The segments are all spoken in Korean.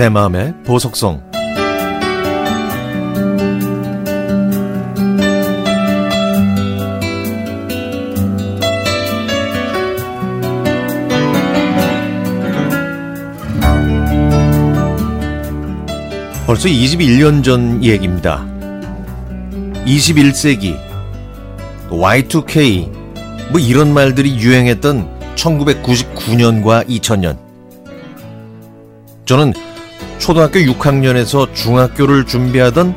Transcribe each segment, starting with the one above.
내 마음의 보석성 벌써 21년 전 얘기입니다. 21세기 Y2K 뭐 이런 말들이 유행했던 1999년과 2000년 저는 초등학교 6학년에서 중학교를 준비하던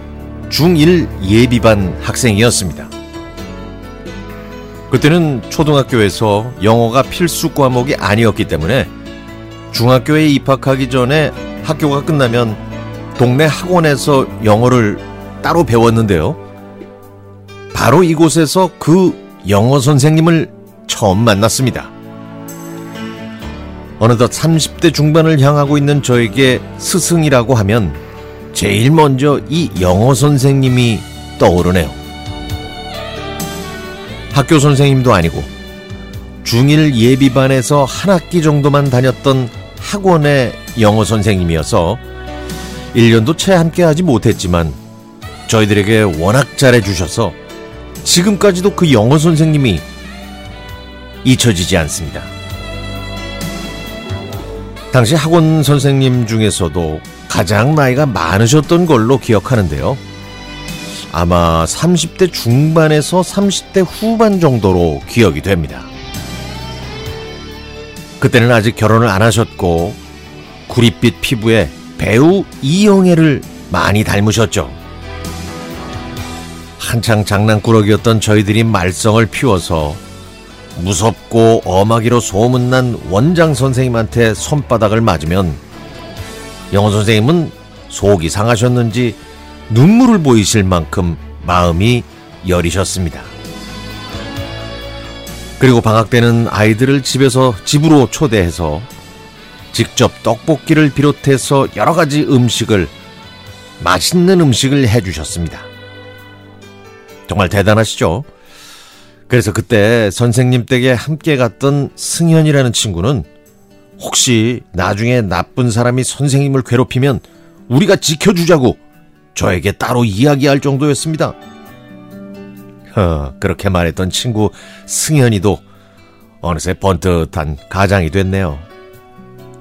중1 예비반 학생이었습니다. 그때는 초등학교에서 영어가 필수 과목이 아니었기 때문에 중학교에 입학하기 전에 학교가 끝나면 동네 학원에서 영어를 따로 배웠는데요. 바로 이곳에서 그 영어 선생님을 처음 만났습니다. 어느덧 30대 중반을 향하고 있는 저에게 스승이라고 하면 제일 먼저 이 영어 선생님이 떠오르네요. 학교 선생님도 아니고 중1 예비반에서 한 학기 정도만 다녔던 학원의 영어 선생님이어서 1년도 채 함께 하지 못했지만 저희들에게 워낙 잘해주셔서 지금까지도 그 영어 선생님이 잊혀지지 않습니다. 당시 학원 선생님 중에서도 가장 나이가 많으셨던 걸로 기억하는데요. 아마 30대 중반에서 30대 후반 정도로 기억이 됩니다. 그때는 아직 결혼을 안 하셨고 구릿빛 피부에 배우 이영애를 많이 닮으셨죠. 한창 장난꾸러기였던 저희들이 말썽을 피워서 무섭고 엄하기로 소문난 원장 선생님한테 손바닥을 맞으면 영어 선생님은 속이 상하셨는지 눈물을 보이실 만큼 마음이 여리셨습니다. 그리고 방학 때는 아이들을 집에서 집으로 초대해서 직접 떡볶이를 비롯해서 여러 가지 음식을 맛있는 음식을 해주셨습니다. 정말 대단하시죠? 그래서 그때 선생님 댁에 함께 갔던 승현이라는 친구는 혹시 나중에 나쁜 사람이 선생님을 괴롭히면 우리가 지켜주자고 저에게 따로 이야기할 정도였습니다. 허, 그렇게 말했던 친구 승현이도 어느새 번듯한 가장이 됐네요.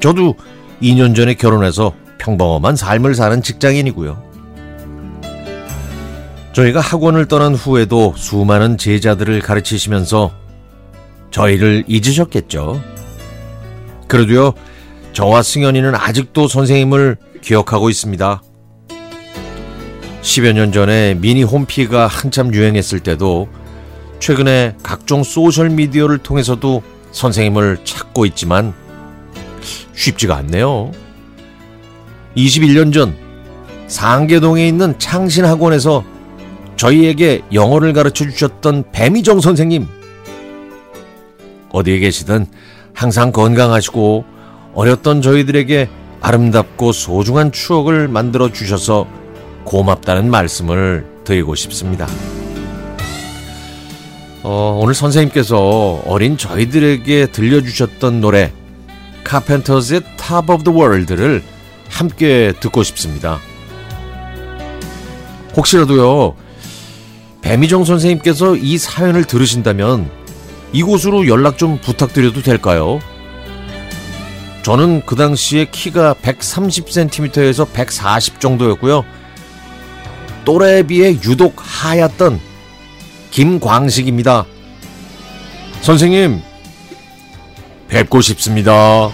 저도 2년 전에 결혼해서 평범한 삶을 사는 직장인이고요. 저희가 학원을 떠난 후에도 수많은 제자들을 가르치시면서 저희를 잊으셨겠죠. 그래도요, 저와 승현이는 아직도 선생님을 기억하고 있습니다. 10여 년 전에 미니 홈피가 한참 유행했을 때도 최근에 각종 소셜미디어를 통해서도 선생님을 찾고 있지만 쉽지가 않네요. 21년 전 상계동에 있는 창신학원에서 저희에게 영어를 가르쳐 주셨던 배미정 선생님. 어디에 계시든 항상 건강하시고 어렸던 저희들에게 아름답고 소중한 추억을 만들어 주셔서 고맙다는 말씀을 드리고 싶습니다. 어, 오늘 선생님께서 어린 저희들에게 들려주셨던 노래 카펜터즈의 Top of the World를 함께 듣고 싶습니다. 혹시라도요 배미정 선생님께서 이 사연을 들으신다면 이곳으로 연락 좀 부탁드려도 될까요? 저는 그 당시에 키가 130cm에서 140 정도였고요. 또래에 비해 유독 하얗던 김광식입니다. 선생님, 뵙고 싶습니다.